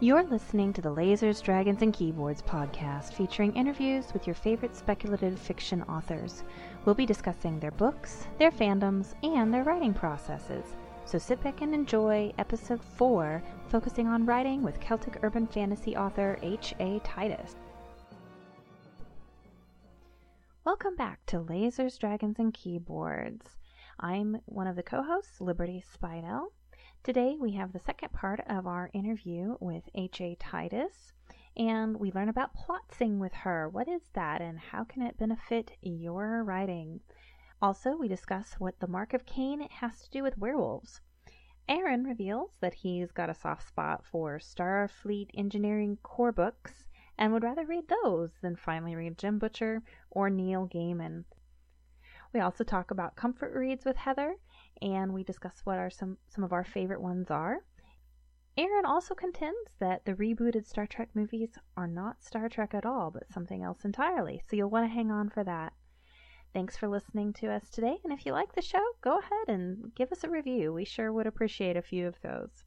You're listening to the Lasers, Dragons, and Keyboards podcast featuring interviews with your favorite speculative fiction authors. We'll be discussing their books, their fandoms, and their writing processes. So sit back and enjoy episode 4, focusing on writing with Celtic urban fantasy author H.A. Titus. Welcome back to Lasers, Dragons, and Keyboards. I'm one of the co hosts, Liberty Spidell. Today we have the second part of our interview with H.A. Titus, and we learn about plotsing with her. What is that, and how can it benefit your writing? Also, we discuss what the Mark of Cain has to do with werewolves. Aaron reveals that he's got a soft spot for Starfleet Engineering core books and would rather read those than finally read Jim Butcher or Neil Gaiman. We also talk about comfort reads with Heather, and we discuss what are some, some of our favorite ones are. Aaron also contends that the rebooted Star Trek movies are not Star Trek at all, but something else entirely, so you'll want to hang on for that. Thanks for listening to us today, and if you like the show, go ahead and give us a review. We sure would appreciate a few of those.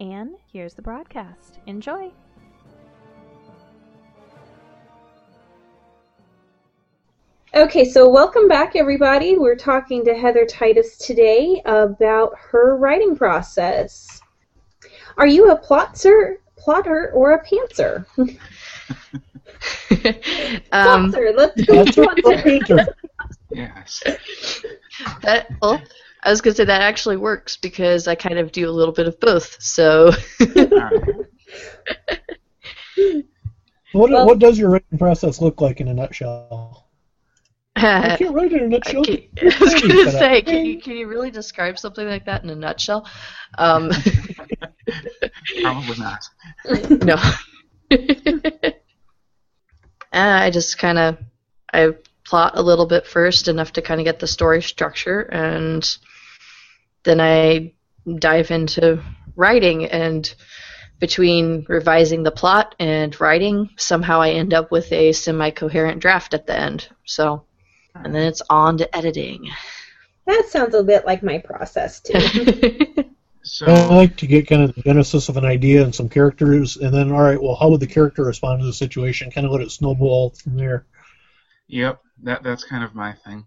And here's the broadcast. Enjoy! Okay, so welcome back, everybody. We're talking to Heather Titus today about her writing process. Are you a plotser, plotter, or a pantser? um, plotser. Let's go plotser. Yes. that, well, I was going to say that actually works because I kind of do a little bit of both. So, What, Well- what does your writing process look like in a nutshell? I I can't write it in a nutshell. can- I was going to say, can you, can you really describe something like that in a nutshell? Um, Probably not. no. Uh, I just kind of I plot a little bit first, enough to kind of get the story structure, and then I dive into writing. And between revising the plot and writing, somehow I end up with a semi-coherent draft at the end. So, and then it's on to editing. That sounds a bit like my process, too. So, I like to get kind of the genesis of an idea and some characters, and then, all right, well, how would the character respond to the situation? Kind of let it snowball from there. yep, that that's kind of my thing.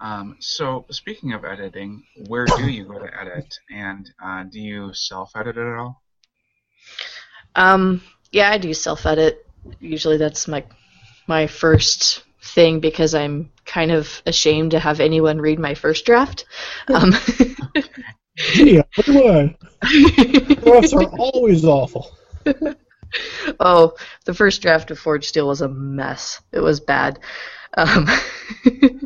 Um, so, speaking of editing, where do you go to edit, and uh, do you self-edit at all? Um, yeah, I do self-edit. Usually that's my my first thing because I'm kind of ashamed to have anyone read my first draft. Um, Gee, what I? Drafts are always awful. oh, the first draft of Forged Steel was a mess. It was bad. Um,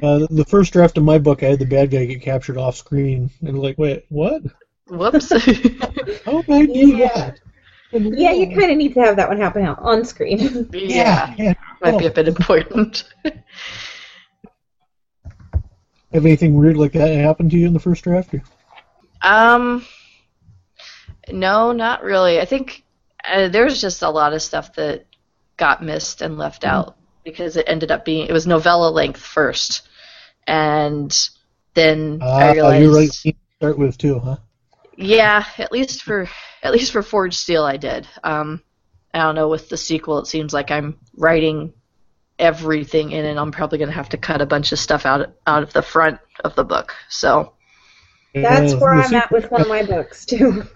Uh, the first draft of my book, I had the bad guy get captured off screen, and like, wait, what? whoops. How did I do Yeah. that? Yeah, you kind of need to have that one happen on screen. yeah, yeah. Might be a Oh, bit important. have anything weird like that happen to you in the first draft? Um, no, not really. I think uh, there was just a lot of stuff that got missed and left out because it ended up being it was novella length first, and then I Uh, realized, you're right. to Start with too, huh? yeah, at least for at least for Forged Steel, I did. Um, I don't know with the sequel, it seems like I'm writing everything in, and I'm probably gonna have to cut a bunch of stuff out out of the front of the book. So. That's Uh, where the I'm at with one of my books, too.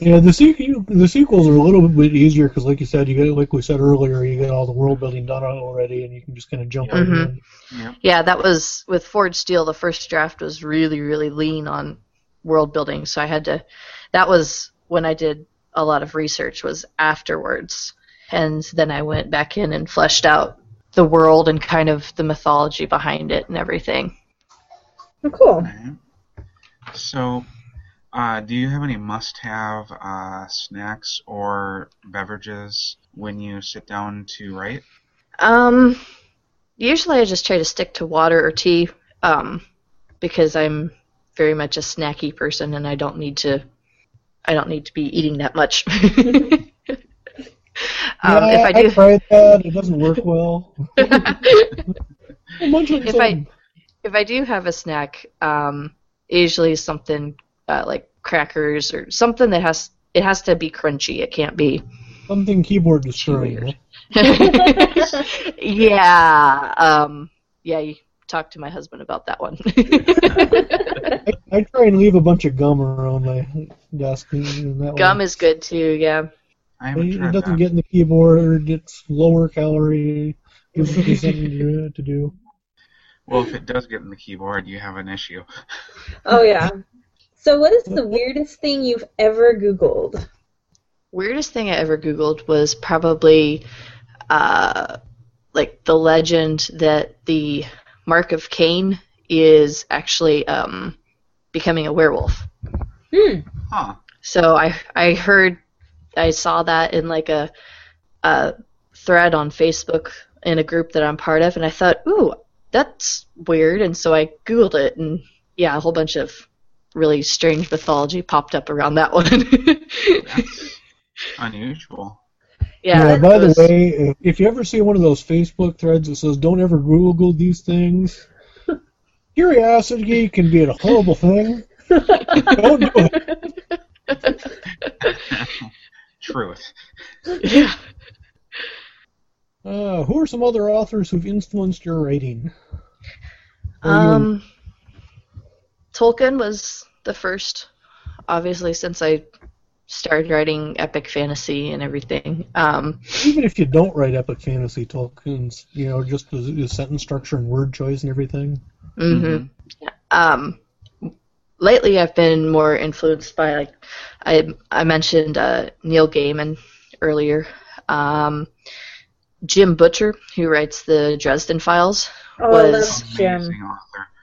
Yeah, the sequel, the sequels are a little bit easier because, like you said, you get like we said earlier, you get all the world building done already, and you can just kind of jump right Mhm. in. Yep. Yeah, that was with Forged Steel. The first draft was really, really lean on world building, so I had to. That was when I did a lot of research. Was afterwards, and then I went back in and fleshed out the world and kind of the mythology behind it and everything. Oh, cool. Alright. So, uh, do you have any must-have uh, snacks or beverages when you sit down to write? Um, usually I just try to stick to water or tea, um, because I'm very much a snacky person and I don't need to. I don't need to be eating that much. um, yeah, if I do, tried that. It doesn't work well. A bunch of If I- if I do have a snack, um, usually something uh, like crackers or something that has it has to be crunchy. It can't be Something keyboard destroying. Yeah. Um. Yeah. You talk to my husband about that one. I, I try and leave a bunch of gum around my desk. And that Gum way is good too. Yeah. I it, haven't it tried doesn't that. get in the keyboard. It's lower calorie. Gives me something to, to do. Well, if it does get in the keyboard, you have an issue. Oh yeah. So what is the weirdest thing you've ever Googled? Weirdest thing I ever Googled was probably uh, like the legend that the mark of Cain is actually um, becoming a werewolf. Hmm. Huh. So I I heard I saw that in like a a thread on Facebook in a group that I'm part of, and I thought, ooh, that's weird, and so I googled it, and yeah, a whole bunch of really strange mythology popped up around that one. That's unusual. Yeah. by it the way, if, if you ever see one of those Facebook threads that says "Don't ever Google these things," curiosity can be a horrible thing. Don't do it. Truth. yeah. Uh, who are some other authors who've influenced your writing? Or you- Um, Tolkien was the first, obviously, since I started writing epic fantasy and everything. Um, even if you don't write epic fantasy, Tolkien's, you know, just the, the sentence structure and word choice and everything. Mm-hmm. Um, lately, I've been more influenced by like I I mentioned uh, Neil Gaiman earlier. Um, Jim Butcher, who writes the Dresden Files. Oh, I love Jim.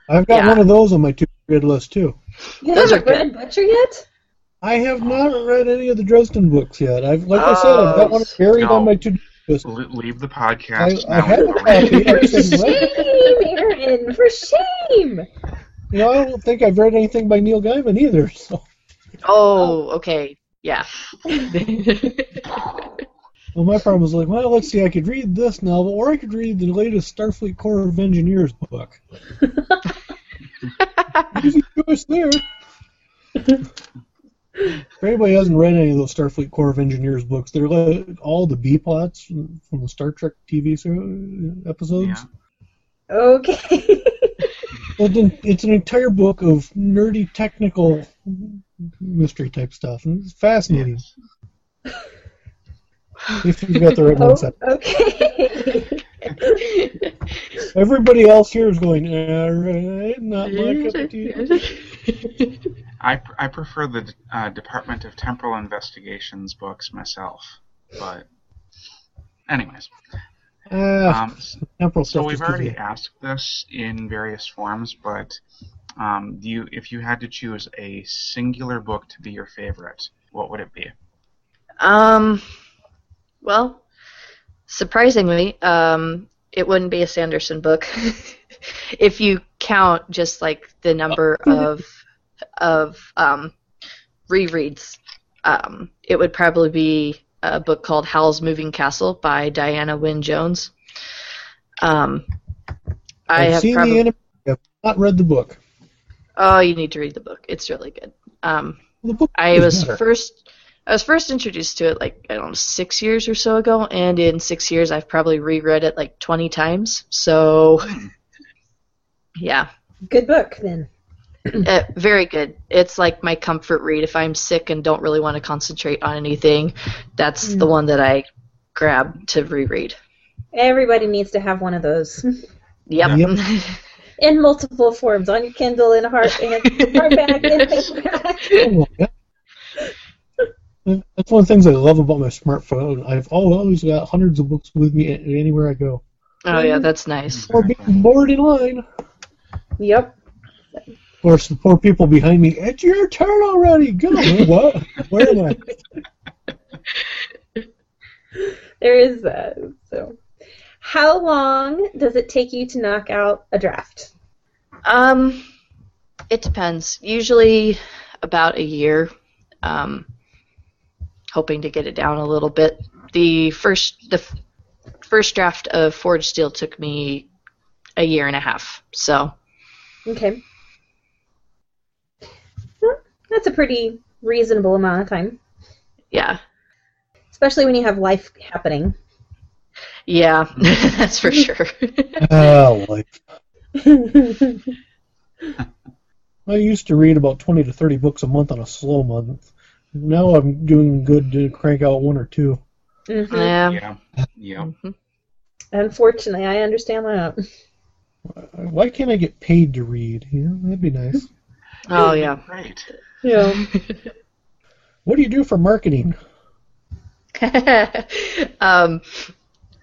I've got Yeah. one of those on my to read list too. You Those haven't are read Butcher yet? I have not read any of the Dresden books yet. I've, like I said, I've got one uh, buried No. on my to list. Le- leave the podcast I now. have a and go read copy. it. I For shame, Aaron! For shame! You know, I don't think I've read anything by Neil Gaiman either. So, Oh, okay, yeah. well, my problem was like, well, let's see, I could read this novel, or I could read the latest Starfleet Corps of Engineers book. Easy choice there. If anybody hasn't read any of those Starfleet Corps of Engineers books, they're like all the B plots from the Star Trek TV episodes. Yeah. Okay. It's an entire book of nerdy technical mystery type stuff, and it's fascinating. Yes. If you've got the right oh, mindset. okay. Everybody else here is going, all right, not my cup of tea. I, pr- I prefer the uh, Department of Temporal Investigations books myself, but anyways, Ah, um, temporal so we've already you- asked this in various forms, but um, do you, if you had to choose a singular book to be your favorite, what would it be? Um, well, surprisingly, um, it wouldn't be a Sanderson book. If you count just like the number of of um, rereads. Um, it would probably be a book called Howl's Moving Castle by Diana Wynne Jones. Um, I I've have seen probably the anime, I've not read the book. oh, you need to read the book. It's really good. Um, The book I was better. first I was first introduced to it like I don't know six years or so ago, and in six years I've probably reread it like twenty times. So yeah, Good book, then. Uh, very good. It's like my comfort read if I'm sick and don't really want to concentrate on anything. That's the one that I grab to reread. Everybody needs to have one of those. Yep. Yep. In multiple forms, on your Kindle, in a hard, in hardback, in paperback. Oh. That's one of the things I love about my smartphone. I've always got hundreds of books with me anywhere I go. oh yeah, that's nice. Or being bored in line. Yep. Of course, the poor people behind me, it's your turn already. Go. what? Where am I? There is that. So, how long does it take you to knock out a draft? Um, it depends. Usually about a year. Um, hoping to get it down a little bit. The first the f- first draft of Forged Steel took me a year and a half. So Okay. Well, That's a pretty reasonable amount of time. yeah, especially when you have life happening. Yeah, that's for sure. Ah, life. I used to read about 20 to 30 books a month on a slow month. Now I'm doing good to crank out one or two. Mhm. yeah. Yeah. Yeah. Mhm. Unfortunately, I understand that. Why can't I get paid to read? Yeah, that'd be nice. Oh yeah. Great. Yeah. What do you do for marketing? um,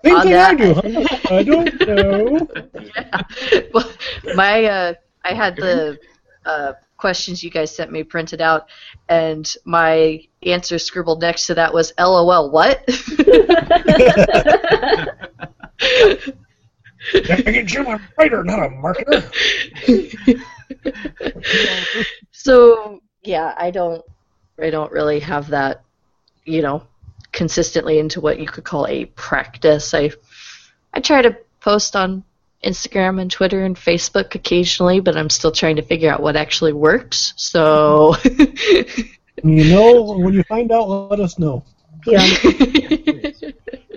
Same thing that- I do. Huh? I don't know. yeah. Well, my uh, I had the uh, questions you guys sent me printed out, and my answer scribbled next to that was "LOL." What? Dang it, Jim, I'm a writer, not a marketer. so yeah, I don't, I don't really have that, you know, consistently into what you could call a practice. I, I try to post on Instagram and Twitter and Facebook occasionally, but I'm still trying to figure out what actually works. So. You know, when you find out, let us know. yeah.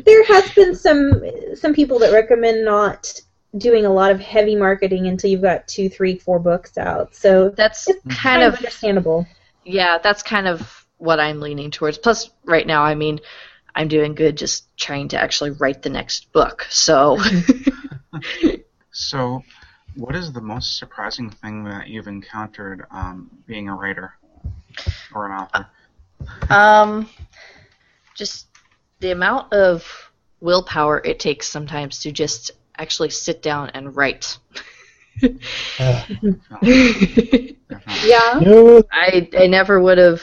There has been some some people that recommend not doing a lot of heavy marketing until you've got two, three, four books out. So That's it's kind of understandable. yeah, that's kind of what I'm leaning towards. Plus, right now, I mean, I'm doing good just trying to actually write the next book. So, So, what is the most surprising thing that you've encountered um, being a writer or an author? um, just the amount of willpower it takes sometimes to just actually sit down and write. Uh, Yeah. no, I I never would have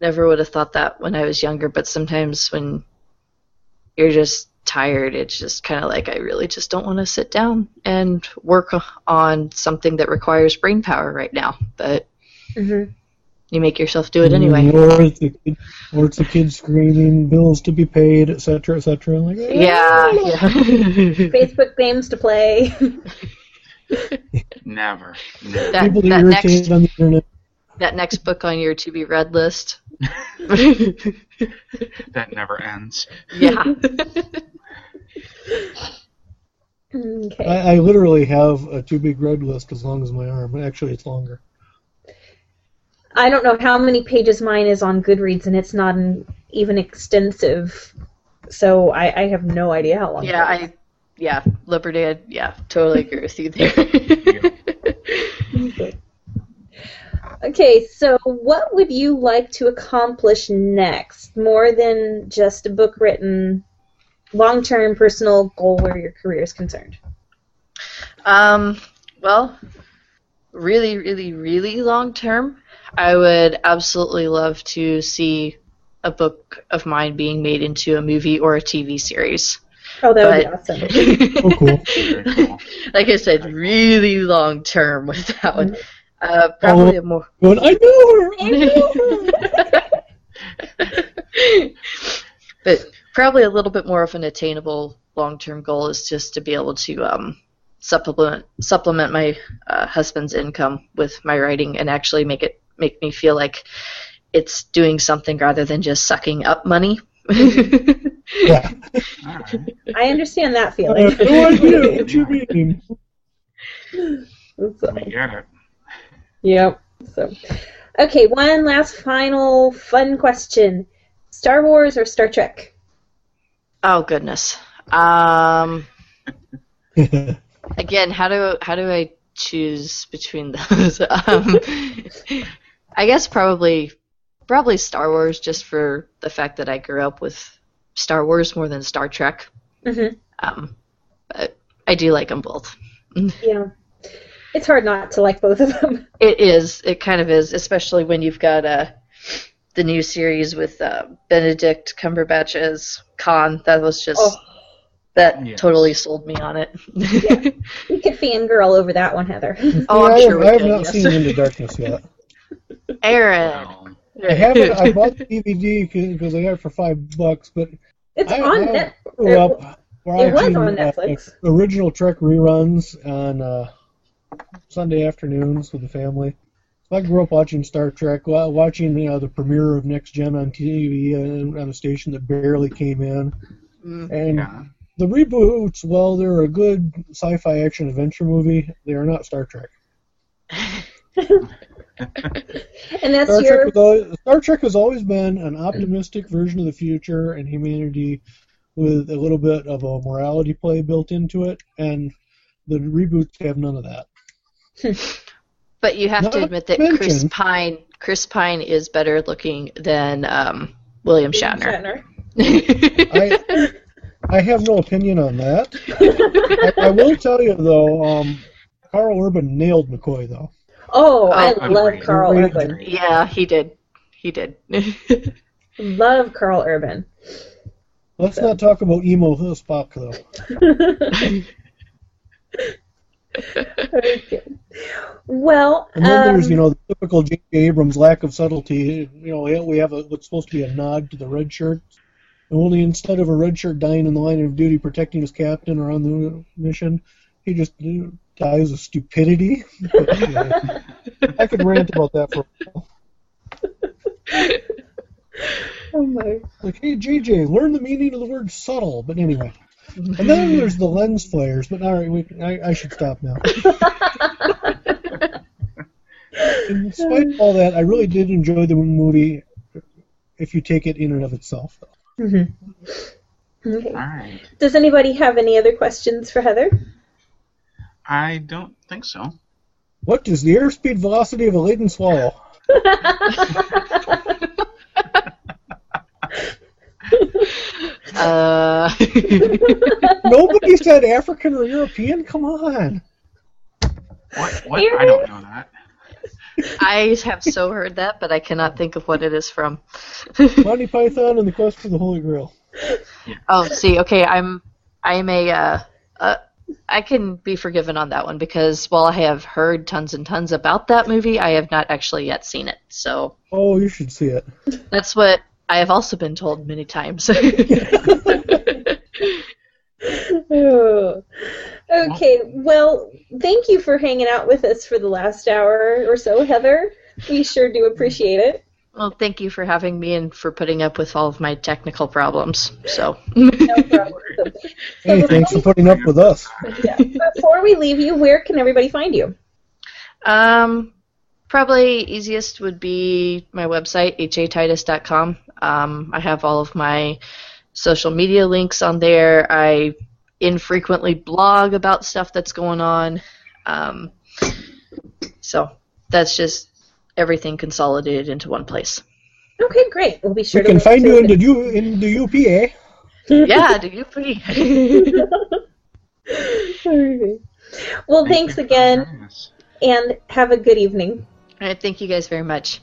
never would have thought that when I was younger, but sometimes when you're just tired, it's just kind of like I really just don't want to sit down and work on something that requires brain power right now. But hmm you make yourself do it mm-hmm. anyway. Or it's the, kid- or it's the kids screaming, bills to be paid, etc., etc. Like, Yeah, yeah. Facebook games to play. Never. Never. that people that next on the internet. that next book on your to be read list. that never ends. yeah. okay. I, I literally have a to be read list as long as my arm. Actually, it's longer. I don't know how many pages mine is on Goodreads, and it's not an, even extensive. So I, I have no idea how long. Yeah. I yeah, Liberty, yeah, totally agree with you there. Okay. Okay, so what would you like to accomplish next? More than just a book written, long term personal goal where your career is concerned. Um, well, really, really, really long term, I would absolutely love to see a book of mine being made into a movie or a TV series. Oh, that would be awesome. Oh, cool. Cool. like I said, really long term with that one. Mm-hmm. Uh, probably a more. Going, I know her. I know her. but probably a little bit more of an attainable long-term goal is just to be able to um, supplement supplement my uh, husband's income with my writing and actually make it make me feel like it's doing something rather than just sucking up money. Yeah. All right. I understand that I feeling. have no idea what you mean. So- We get it. Yep. So, okay, one last final fun question: Star Wars or Star Trek? oh goodness. Um, again, how do how do I choose between those? um, I guess probably probably Star Wars, just for the fact that I grew up with Star Wars more than Star Trek. hmm Um, but I do like them both. Yeah. It's hard not to like both of them. It is. It kind of is, especially when you've got uh, the new series with uh, Benedict Cumberbatch as Khan. That was just Oh. that Yes. totally sold me on it. You could fangirl over that one, Heather. Oh, I'm Yeah, I have, we I have not yes. seen Into Darkness yet. Aaron. I haven't. I bought the DVD because I got it for five bucks, but It's I- on I- net. grew up It was watching, on uh, Netflix. original Trek reruns on uh, Sunday afternoons with the family. I grew up watching Star Trek, watching you know, the premiere of Next Gen on TV on a station that barely came in, Mm. and Yeah. the reboots, well, they're a good sci-fi action adventure movie, they are not Star Trek. And that's Star your Trek, always, Star Trek has always been an optimistic version of the future and humanity with a little bit of a morality play built into it, and the reboots have none of that. But you have to admit that Chris Pine Chris Pine is better looking than um, William Shatner. I, I have no opinion on that. I, I will tell you though, um, Karl Urban nailed McCoy though. Oh, I Oh, love agreed. Karl Agreed. Urban. yeah, he did. He did. Love Karl Urban. Let's not talk about emo Spock though. Okay. Well, And then there's um, you know the typical J. Abrams lack of subtlety. You know we have a, what's supposed to be a nod to the red shirt. And only instead of a red shirt dying in the line of duty protecting his captain or on the mission, he just dies of stupidity. But, yeah, I could rant about that for a while. oh my. Like, hey, JJ, learn the meaning of the word subtle. But anyway. And then there's the lens flares, but all right, we, I, I should stop now. In spite of all that, I really did enjoy the movie if you take it in and of itself. Mm-hmm. Okay. All right. Does anybody have any other questions for Heather? I don't think so. What is the airspeed velocity of a laden swallow? uh, Nobody said African or European? Come on. What? What? I don't know that. I have so heard that, but I cannot think of what it is from. Monty Python and the Quest for the Holy Grail. oh, see, okay, I'm I'm a uh, uh, I can be forgiven on that one because while I have heard tons and tons about that movie, I have not actually yet seen it. So Oh, you should see it. that's what I have also been told many times. Oh. Okay, well, thank you for hanging out with us for the last hour or so, Heather. We sure do appreciate it. Well, thank you for having me and for putting up with all of my technical problems. So, No problem. So, Hey, thanks for putting up with us. yeah. Before we leave you, where can everybody find you? um, probably easiest would be my website hatitus.com. Um, I have all of my social media links on there. I infrequently blog about stuff that's going on. Um, so that's just everything consolidated into one place. Okay, great. We'll be sure We to can find to you in the, U, in the UPA. Eh? yeah, the you pretty? Okay. Well, Thank thanks you again, and have a good evening. All right, thank you guys very much.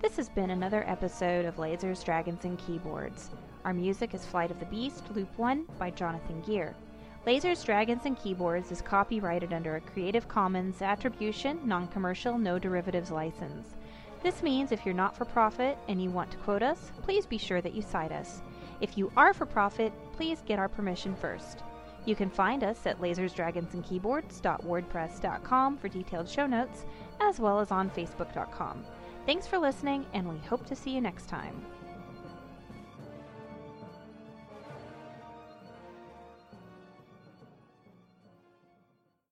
This has been another episode of Lasers, Dragons, and Keyboards. Our music is Flight of the Beast, Loop 1 by Jonathan Gear. Lasers, Dragons, and Keyboards is copyrighted under a Creative Commons Attribution, Non Commercial, No Derivatives license. This means if you're not for profit and you want to quote us, please be sure that you cite us. If you are for profit, please get our permission first. You can find us at lasersdragonsandkeyboards.wordpress.com for detailed show notes, as well as on facebook.com. Thanks for listening, and we hope to see you next time.